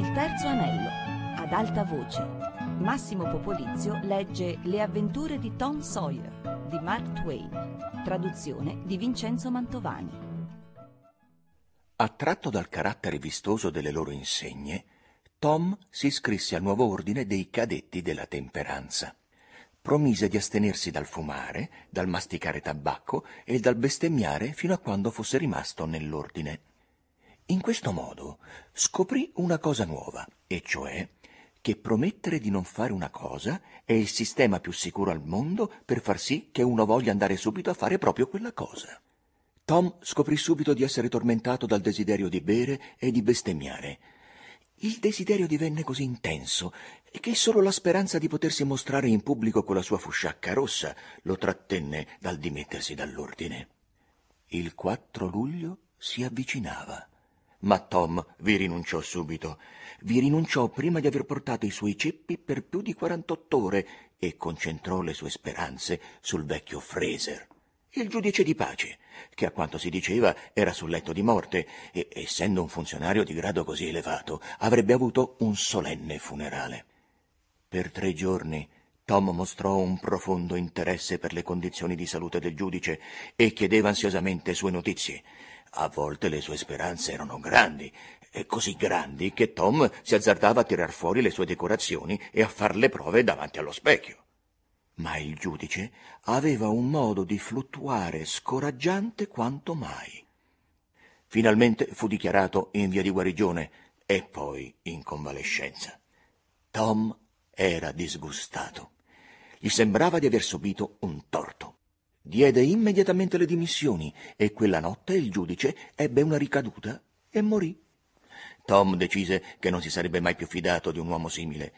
Il terzo anello, ad alta voce. Massimo Popolizio legge Le avventure di Tom Sawyer di Mark Twain, traduzione di Vincenzo Mantovani. Attratto dal carattere vistoso delle loro insegne, Tom si iscrisse al nuovo ordine dei cadetti della temperanza. Promise di astenersi dal fumare, dal masticare tabacco e dal bestemmiare fino a quando fosse rimasto nell'ordine. In questo modo scoprì una cosa nuova, e cioè che promettere di non fare una cosa è il sistema più sicuro al mondo per far sì che uno voglia andare subito a fare proprio quella cosa. Tom scoprì subito di essere tormentato dal desiderio di bere e di bestemmiare. Il desiderio divenne così intenso che solo la speranza di potersi mostrare in pubblico con la sua fusciacca rossa lo trattenne dal dimettersi dall'ordine. Il 4 luglio si avvicinava. Ma Tom vi rinunciò subito. Vi rinunciò prima di aver portato i suoi ceppi per più di 48 ore e concentrò le sue speranze sul vecchio Fraser, il giudice di pace, che a quanto si diceva era sul letto di morte e, essendo un funzionario di grado così elevato, avrebbe avuto un solenne funerale. Per tre giorni Tom mostrò un profondo interesse per le condizioni di salute del giudice e chiedeva ansiosamente sue notizie. A volte le sue speranze erano grandi, e così grandi che Tom si azzardava a tirar fuori le sue decorazioni e a far le prove davanti allo specchio. Ma il giudice aveva un modo di fluttuare scoraggiante quanto mai. Finalmente fu dichiarato in via di guarigione e poi in convalescenza. Tom era disgustato. Gli sembrava di aver subito un torto. Diede immediatamente le dimissioni e quella notte il giudice ebbe una ricaduta e morì. Tom decise che non si sarebbe mai più fidato di un uomo simile.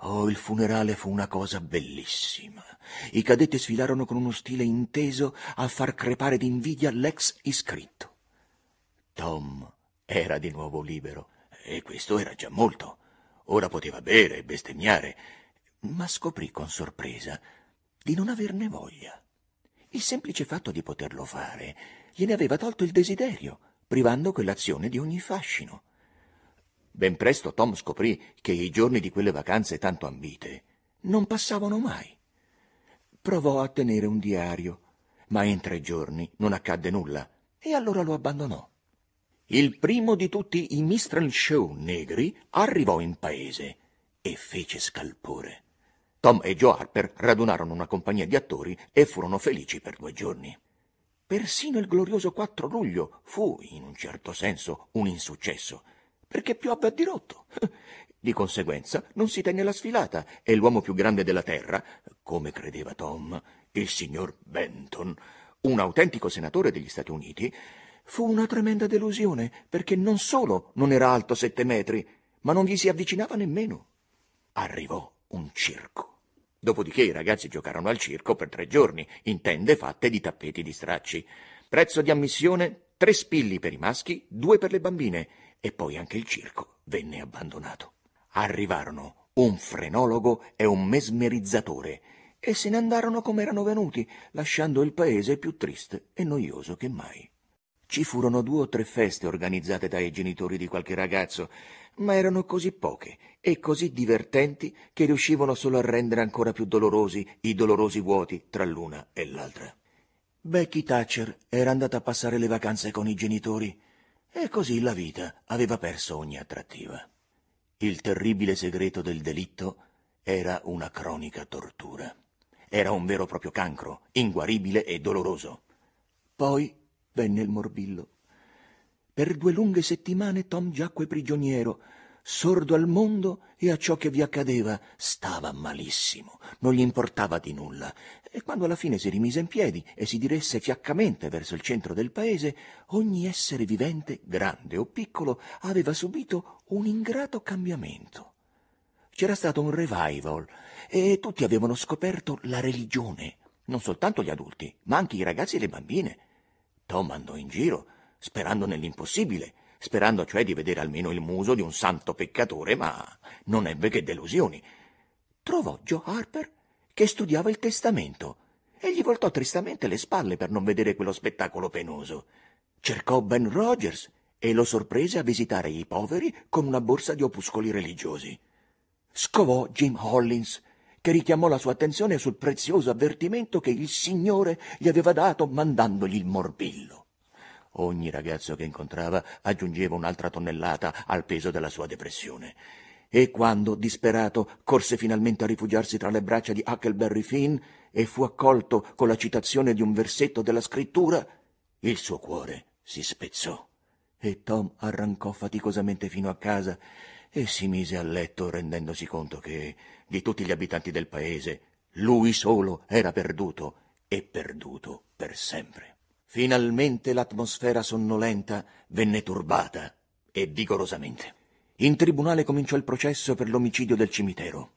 Oh, il funerale fu una cosa bellissima. I cadetti sfilarono con uno stile inteso a far crepare d'invidia l'ex iscritto. Tom era di nuovo libero, e questo era già molto. Ora poteva bere e bestemmiare, ma scoprì con sorpresa di non averne voglia. Il semplice fatto di poterlo fare gliene aveva tolto il desiderio, privando quell'azione di ogni fascino. Ben presto Tom scoprì che i giorni di quelle vacanze tanto ambite non passavano mai. Provò a tenere un diario, ma in tre giorni non accadde nulla e allora lo abbandonò. Il primo di tutti i Mistral Show negri arrivò in paese e fece scalpore. Tom e Joe Harper radunarono una compagnia di attori e furono felici per due giorni. Persino il glorioso 4 luglio fu, in un certo senso, un insuccesso perché piovve a dirotto. Di conseguenza non si tenne la sfilata e l'uomo più grande della terra, come credeva Tom, il signor Benton, un autentico senatore degli Stati Uniti, fu una tremenda delusione perché non solo non era alto sette metri, ma non gli si avvicinava nemmeno. Arrivò un circo. Dopodiché i ragazzi giocarono al circo per tre giorni, in tende fatte di tappeti di stracci. Prezzo di ammissione tre spilli per i maschi, due per le bambine e poi anche il circo venne abbandonato. Arrivarono un frenologo e un mesmerizzatore e se ne andarono come erano venuti, lasciando il paese più triste e noioso che mai. Ci furono due o tre feste organizzate dai genitori di qualche ragazzo, ma erano così poche e così divertenti che riuscivano solo a rendere ancora più dolorosi i dolorosi vuoti tra l'una e l'altra. Becky Thatcher era andata a passare le vacanze con i genitori e così la vita aveva perso ogni attrattiva. Il terribile segreto del delitto era una cronica tortura. Era un vero e proprio cancro, inguaribile e doloroso. Poi venne il morbillo. Per due lunghe settimane Tom giacque prigioniero, sordo al mondo e a ciò che vi accadeva. Stava malissimo, non gli importava di nulla. E quando alla fine si rimise in piedi e si diresse fiaccamente verso il centro del paese, ogni essere vivente, grande o piccolo, aveva subito un ingrato cambiamento. C'era stato un revival e tutti avevano scoperto la religione, non soltanto gli adulti, ma anche i ragazzi e le bambine. Tom andò in giro, sperando nell'impossibile, sperando cioè di vedere almeno il muso di un santo peccatore, ma non ebbe che delusioni. Trovò Joe Harper che studiava il testamento e gli voltò tristamente le spalle per non vedere quello spettacolo penoso. Cercò Ben Rogers e lo sorprese a visitare i poveri con una borsa di opuscoli religiosi. Scovò Jim Hollins, che richiamò la sua attenzione sul prezioso avvertimento che il Signore gli aveva dato mandandogli il morbillo. Ogni ragazzo che incontrava aggiungeva un'altra tonnellata al peso della sua depressione. E quando, disperato, corse finalmente a rifugiarsi tra le braccia di Huckleberry Finn e fu accolto con la citazione di un versetto della scrittura, il suo cuore si spezzò e Tom arrancò faticosamente fino a casa e si mise a letto rendendosi conto che, di tutti gli abitanti del paese, lui solo era perduto e perduto per sempre. Finalmente l'atmosfera sonnolenta venne turbata e vigorosamente. In tribunale cominciò il processo per l'omicidio del cimitero.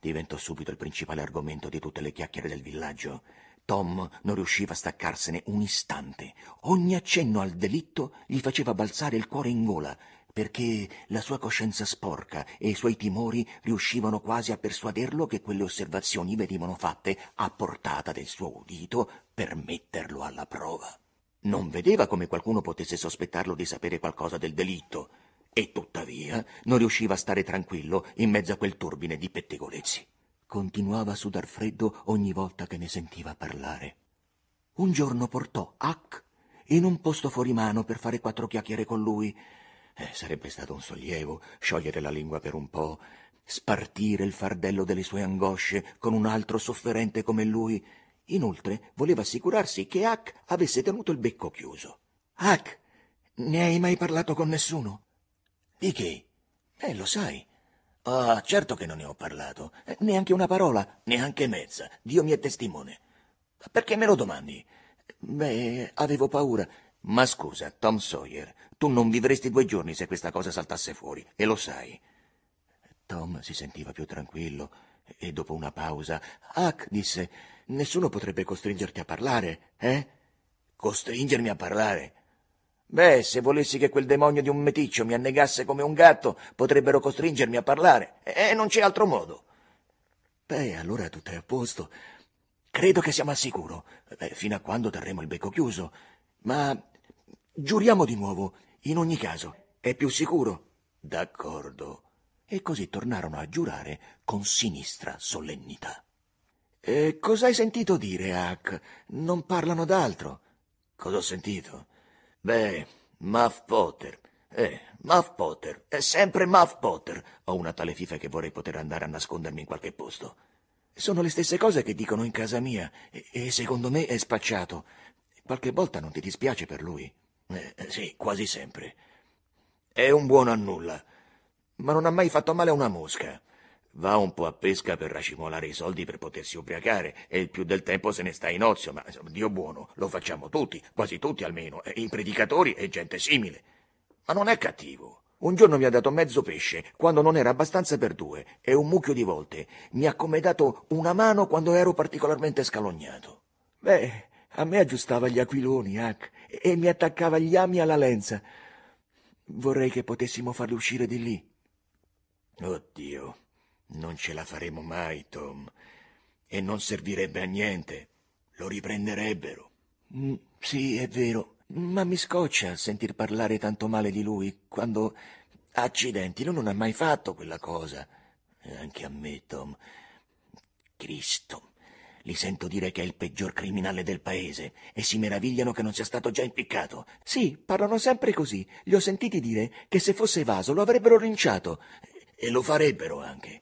Diventò subito il principale argomento di tutte le chiacchiere del villaggio Tom non riusciva a staccarsene un istante. Ogni accenno al delitto gli faceva balzare il cuore in gola, perché la sua coscienza sporca e i suoi timori riuscivano quasi a persuaderlo che quelle osservazioni venivano fatte a portata del suo udito per metterlo alla prova. Non vedeva come qualcuno potesse sospettarlo di sapere qualcosa del delitto, e tuttavia non riusciva a stare tranquillo in mezzo a quel turbine di pettegolezzi. Continuava a sudar freddo ogni volta che ne sentiva parlare. Un giorno portò Huck in un posto fuori mano per fare quattro chiacchiere con lui. Eh, sarebbe stato un sollievo sciogliere la lingua per un po', spartire il fardello delle sue angosce con un altro sofferente come lui. Inoltre voleva assicurarsi che Huck avesse tenuto il becco chiuso. Huck, ne hai mai parlato con nessuno? Di che? Eh, lo sai. Ah, certo che non ne ho parlato. Eh, neanche una parola, neanche mezza. Dio mi è testimone. Perché me lo domandi? Beh, avevo paura. Ma scusa, Tom Sawyer, tu non vivresti due giorni se questa cosa saltasse fuori, e lo sai. Tom si sentiva più tranquillo e dopo una pausa, Huck disse, nessuno potrebbe costringerti a parlare, eh? Costringermi a parlare? Beh, se volessi che quel demonio di un meticcio mi annegasse come un gatto, potrebbero costringermi a parlare, e non c'è altro modo. Beh, allora tutto è a posto. Credo che siamo al sicuro, fino a quando terremo il becco chiuso. Ma giuriamo di nuovo, in ogni caso. È più sicuro? D'accordo. E così tornarono a giurare con sinistra solennità. E cosa hai sentito dire, Huck? Non parlano d'altro. Cosa ho sentito? Beh, Muff Potter. Eh, Muff Potter. È sempre Muff Potter. Ho una tale fifa che vorrei poter andare a nascondermi in qualche posto. Sono le stesse cose che dicono in casa mia e, e secondo me è spacciato. Qualche volta non ti dispiace per lui? Eh, sì, quasi sempre. È un buono a nulla, ma non ha mai fatto male a una mosca. Va un po' a pesca per racimolare i soldi per potersi ubriacare e il più del tempo se ne sta in ozio, ma Dio buono, lo facciamo tutti, quasi tutti almeno, i predicatori e gente simile. Ma non è cattivo. Un giorno mi ha dato mezzo pesce quando non era abbastanza per due e un mucchio di volte mi ha come dato una mano quando ero particolarmente scalognato. Beh, a me aggiustava gli aquiloni, Hack, e mi attaccava gli ami alla lenza. Vorrei che potessimo farli uscire di lì. Oddio, non ce la faremo mai, Tom. E non servirebbe a niente. Lo riprenderebbero. Mm, sì, è vero. Ma mi scoccia sentir parlare tanto male di lui, quando... Accidenti, lui non ha mai fatto quella cosa. E anche a me, Tom. Cristo. Li sento dire che è il peggior criminale del paese e si meravigliano che non sia stato già impiccato. Sì, parlano sempre così. Li ho sentiti dire che se fosse evaso lo avrebbero linciato. E lo farebbero anche.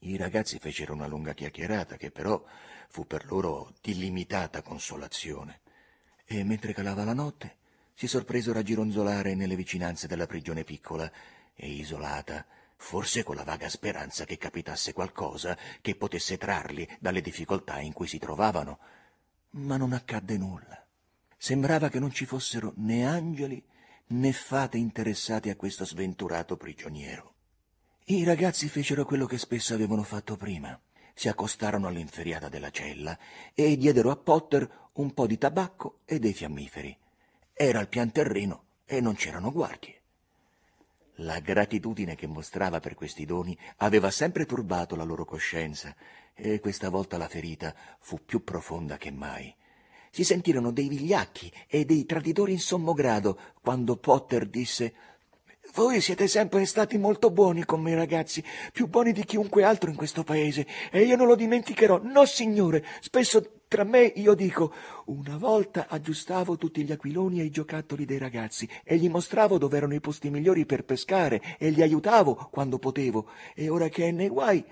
I ragazzi fecero una lunga chiacchierata che però fu per loro di limitata consolazione. E mentre calava la notte, si sorpresero a gironzolare nelle vicinanze della prigione piccola e isolata, forse con la vaga speranza che capitasse qualcosa che potesse trarli dalle difficoltà in cui si trovavano. Ma non accadde nulla. Sembrava che non ci fossero né angeli né fate interessate a questo sventurato prigioniero. I ragazzi fecero quello che spesso avevano fatto prima. Si accostarono all'inferiata della cella e diedero a Potter un po' di tabacco e dei fiammiferi. Era al pian terreno e non c'erano guardie. La gratitudine che mostrava per questi doni aveva sempre turbato la loro coscienza e questa volta la ferita fu più profonda che mai. si sentirono dei vigliacchi e dei traditori in sommo grado quando Potter disse voi siete sempre stati molto buoni con me, ragazzi, più buoni di chiunque altro in questo paese, e io non lo dimenticherò. No, signore, spesso tra me io dico, una volta aggiustavo tutti gli aquiloni e i giocattoli dei ragazzi, e gli mostravo dove erano i posti migliori per pescare, e li aiutavo quando potevo, e ora che è nei guai,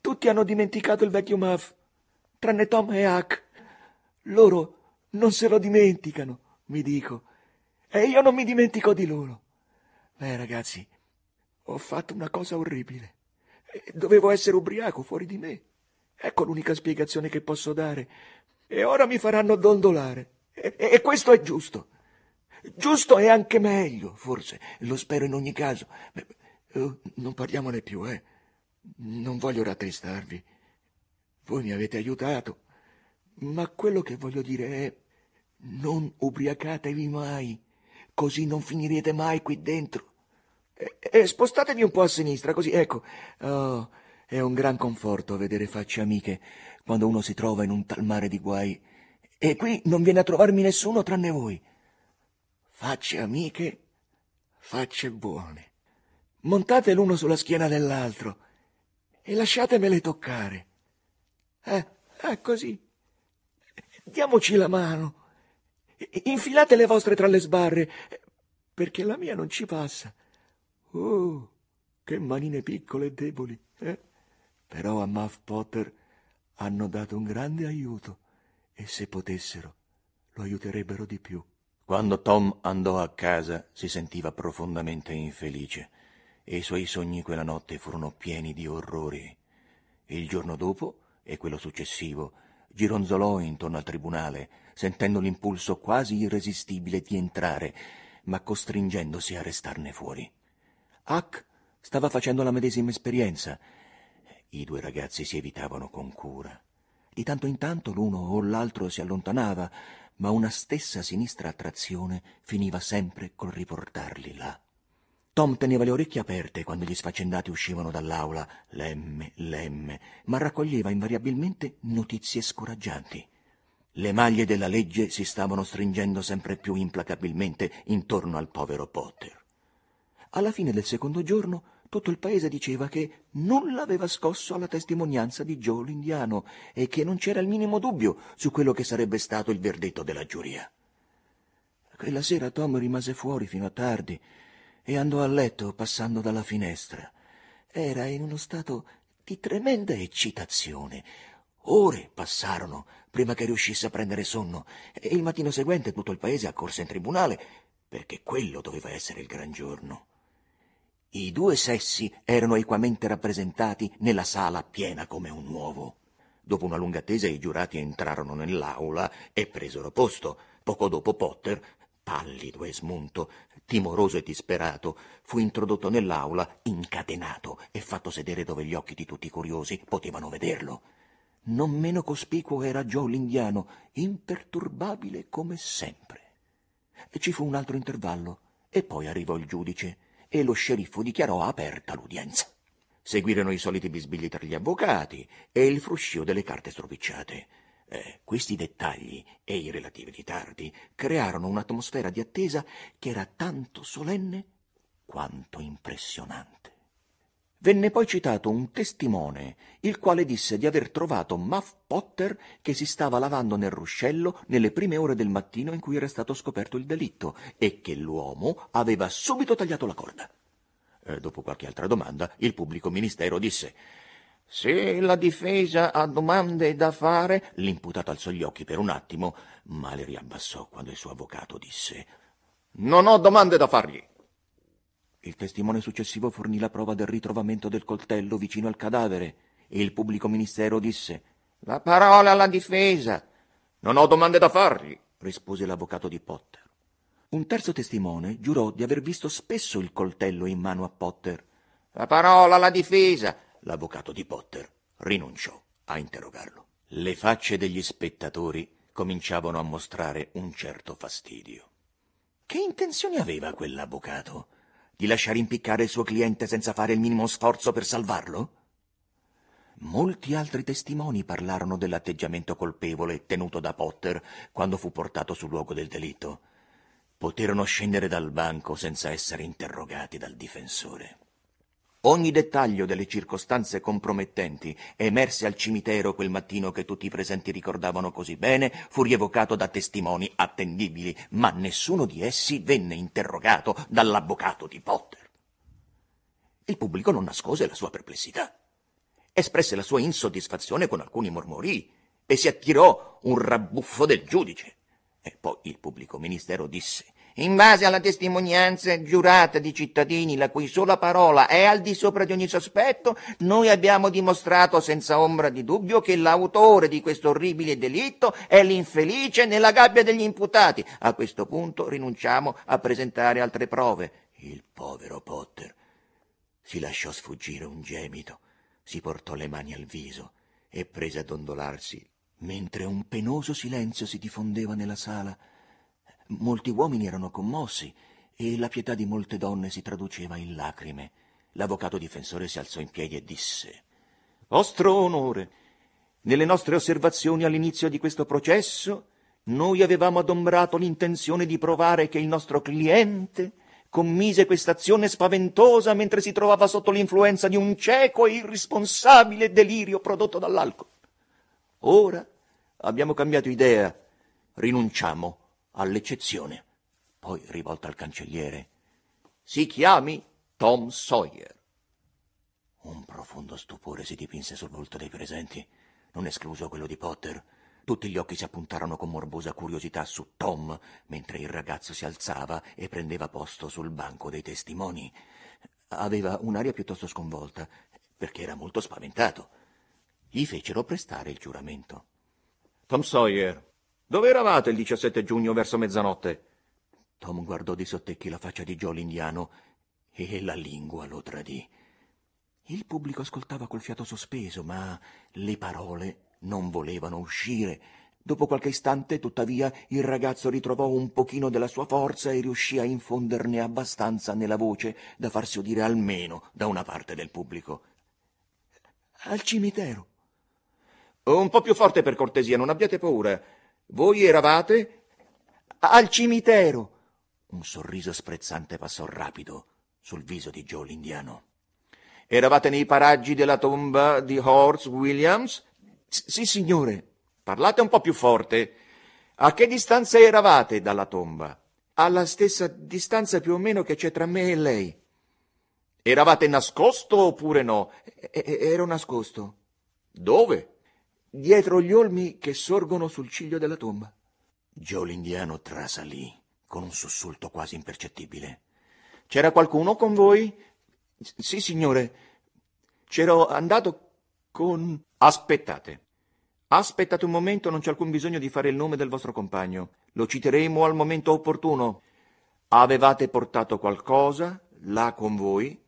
tutti hanno dimenticato il vecchio Muff, tranne Tom e Huck. Loro non se lo dimenticano, mi dico, e io non mi dimentico di loro. Beh, ragazzi, ho fatto una cosa orribile. Dovevo essere ubriaco fuori di me. Ecco l'unica spiegazione che posso dare. E ora mi faranno dondolare. E, e questo è giusto. Giusto è anche meglio, forse. Lo spero in ogni caso. Oh, non parliamone più, eh. Non voglio rattristarvi. Voi mi avete aiutato. Ma quello che voglio dire è non ubriacatevi mai, così non finirete mai qui dentro. E, e spostatevi un po' a sinistra, così, ecco. Oh, è un gran conforto vedere facce amiche quando uno si trova in un tal mare di guai. E qui non viene a trovarmi nessuno tranne voi. Facce amiche, facce buone. Montate l'uno sulla schiena dell'altro e lasciatemele toccare. Eh, eh, così. Diamoci la mano. Infilate le vostre tra le sbarre, perché la mia non ci passa. Oh, che manine piccole e deboli, eh? Però a Muff Potter hanno dato un grande aiuto e se potessero lo aiuterebbero di più. Quando Tom andò a casa si sentiva profondamente infelice e i suoi sogni quella notte furono pieni di orrori. Il giorno dopo e quello successivo gironzolò intorno al tribunale, sentendo l'impulso quasi irresistibile di entrare, ma costringendosi a restarne fuori. Huck stava facendo la medesima esperienza. I due ragazzi si evitavano con cura. Di tanto in tanto l'uno o l'altro si allontanava, ma una stessa sinistra attrazione finiva sempre col riportarli là. Tom teneva le orecchie aperte quando gli sfaccendati uscivano dall'aula, lemme, lemme, ma raccoglieva invariabilmente notizie scoraggianti. Le maglie della legge si stavano stringendo sempre più implacabilmente intorno al povero Potter. Alla fine del secondo giorno tutto il paese diceva che nulla aveva scosso alla testimonianza di Joe l'indiano e che non c'era il minimo dubbio su quello che sarebbe stato il verdetto della giuria. Quella sera Tom rimase fuori fino a tardi e andò a letto passando dalla finestra. Era in uno stato di tremenda eccitazione. Ore passarono prima che riuscisse a prendere sonno e il mattino seguente tutto il paese accorse in tribunale perché quello doveva essere il gran giorno. I due sessi erano equamente rappresentati nella sala piena come un uovo. Dopo una lunga attesa i giurati entrarono nell'aula e presero posto. Poco dopo Potter, pallido e smunto, timoroso e disperato, fu introdotto nell'aula, incatenato e fatto sedere dove gli occhi di tutti i curiosi potevano vederlo. Non meno cospicuo era Joe l'indiano, imperturbabile come sempre. Ci fu un altro intervallo e poi arrivò il giudice e lo sceriffo dichiarò aperta l'udienza. Seguirono i soliti bisbigli tra gli avvocati e il fruscio delle carte stropicciate. Eh, questi dettagli e i relativi ritardi crearono un'atmosfera di attesa che era tanto solenne quanto impressionante. Venne poi citato un testimone, il quale disse di aver trovato Muff Potter che si stava lavando nel ruscello nelle prime ore del mattino in cui era stato scoperto il delitto e che l'uomo aveva subito tagliato la corda. E dopo qualche altra domanda, il pubblico ministero disse se la difesa ha domande da fare, l'imputato alzò gli occhi per un attimo, ma le riabbassò quando il suo avvocato disse Non ho domande da fargli. Il testimone successivo fornì la prova del ritrovamento del coltello vicino al cadavere e il pubblico ministero disse La parola alla difesa. Non ho domande da fargli, rispose l'avvocato di Potter. Un terzo testimone giurò di aver visto spesso il coltello in mano a Potter. La parola alla difesa. L'avvocato di Potter rinunciò a interrogarlo. Le facce degli spettatori cominciavano a mostrare un certo fastidio. Che intenzioni aveva quell'avvocato? Di lasciare impiccare il suo cliente senza fare il minimo sforzo per salvarlo? Molti altri testimoni parlarono dell'atteggiamento colpevole tenuto da Potter quando fu portato sul luogo del delitto. Poterono scendere dal banco senza essere interrogati dal difensore. Ogni dettaglio delle circostanze compromettenti emerse al cimitero quel mattino che tutti i presenti ricordavano così bene fu rievocato da testimoni attendibili, ma nessuno di essi venne interrogato dall'avvocato di Potter. Il pubblico non nascose la sua perplessità espresse la sua insoddisfazione con alcuni mormorii e si attirò un rabbuffo del giudice. E poi il pubblico ministero disse in base alla testimonianza giurata di cittadini la cui sola parola è al di sopra di ogni sospetto, noi abbiamo dimostrato senza ombra di dubbio che l'autore di questo orribile delitto è l'infelice nella gabbia degli imputati. A questo punto rinunciamo a presentare altre prove. Il povero Potter si lasciò sfuggire un gemito si portò le mani al viso e prese a dondolarsi, mentre un penoso silenzio si diffondeva nella sala. Molti uomini erano commossi e la pietà di molte donne si traduceva in lacrime. L'avvocato difensore si alzò in piedi e disse Vostro onore, nelle nostre osservazioni all'inizio di questo processo, noi avevamo adombrato l'intenzione di provare che il nostro cliente commise quest'azione spaventosa mentre si trovava sotto l'influenza di un cieco e irresponsabile delirio prodotto dall'alcol. Ora abbiamo cambiato idea, rinunciamo all'eccezione. Poi, rivolta al cancelliere, si chiami Tom Sawyer. Un profondo stupore si dipinse sul volto dei presenti, non escluso quello di Potter. Tutti gli occhi si appuntarono con morbosa curiosità su Tom, mentre il ragazzo si alzava e prendeva posto sul banco dei testimoni. Aveva un'aria piuttosto sconvolta, perché era molto spaventato. Gli fecero prestare il giuramento. Tom Sawyer, dove eravate il 17 giugno verso mezzanotte? Tom guardò di sottecchi la faccia di Joe l'indiano e la lingua lo tradì. Il pubblico ascoltava col fiato sospeso, ma le parole non volevano uscire. Dopo qualche istante, tuttavia, il ragazzo ritrovò un pochino della sua forza e riuscì a infonderne abbastanza nella voce da farsi udire almeno da una parte del pubblico. Al cimitero. Un po' più forte per cortesia, non abbiate paura. Voi eravate? Al cimitero. Un sorriso sprezzante passò rapido sul viso di Joe l'indiano. Eravate nei paraggi della tomba di Horst Williams? Sì, signore. Parlate un po' più forte. A che distanza eravate dalla tomba? Alla stessa distanza più o meno che c'è tra me e lei. Eravate nascosto oppure no? E- ero nascosto. Dove? Dietro gli olmi che sorgono sul ciglio della tomba. Joe l'indiano trasalì con un sussulto quasi impercettibile. C'era qualcuno con voi? Sì, signore. C'ero andato con... Aspettate. Aspettate un momento, non c'è alcun bisogno di fare il nome del vostro compagno. Lo citeremo al momento opportuno. Avevate portato qualcosa là con voi?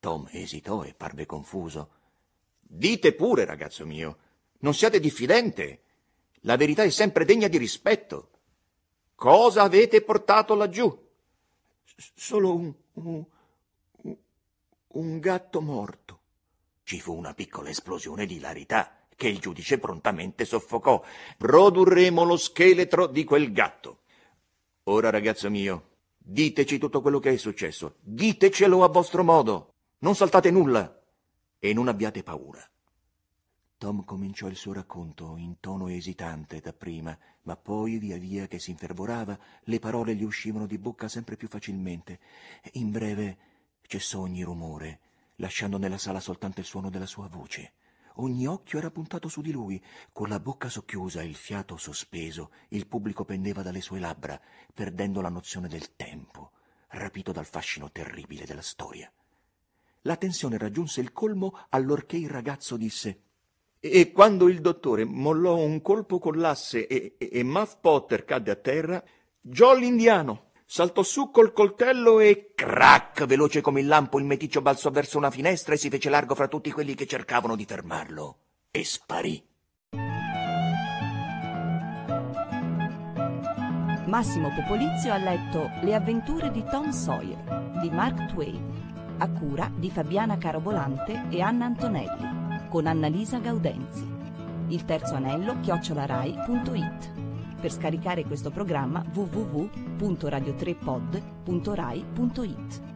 Tom esitò e parve confuso. Dite pure, ragazzo mio. Non siate diffidente. La verità è sempre degna di rispetto. Cosa avete portato laggiù? Solo un, un, un gatto morto. Ci fu una piccola esplosione di ilarità che il giudice prontamente soffocò. Produrremo lo scheletro di quel gatto. Ora, ragazzo mio, diteci tutto quello che è successo. Ditecelo a vostro modo. Non saltate nulla e non abbiate paura. Tom cominciò il suo racconto in tono esitante dapprima, ma poi, via via che si infervorava, le parole gli uscivano di bocca sempre più facilmente. In breve cessò ogni rumore lasciando nella sala soltanto il suono della sua voce. Ogni occhio era puntato su di lui, con la bocca socchiusa e il fiato sospeso, il pubblico pendeva dalle sue labbra, perdendo la nozione del tempo, rapito dal fascino terribile della storia. La tensione raggiunse il colmo allorché il ragazzo disse e quando il dottore mollò un colpo con l'asse e, e, e Muff Potter cadde a terra, Joe l'indiano, saltò su col coltello e crac, veloce come il lampo, il meticcio balzò verso una finestra e si fece largo fra tutti quelli che cercavano di fermarlo. E sparì. Massimo Popolizio ha letto Le avventure di Tom Sawyer di Mark Twain, a cura di Fabiana Carobolante e Anna Antonelli con Annalisa Gaudenzi. Il terzo anello chiocciolarai.it. Per scaricare questo programma www.radio3pod.rai.it.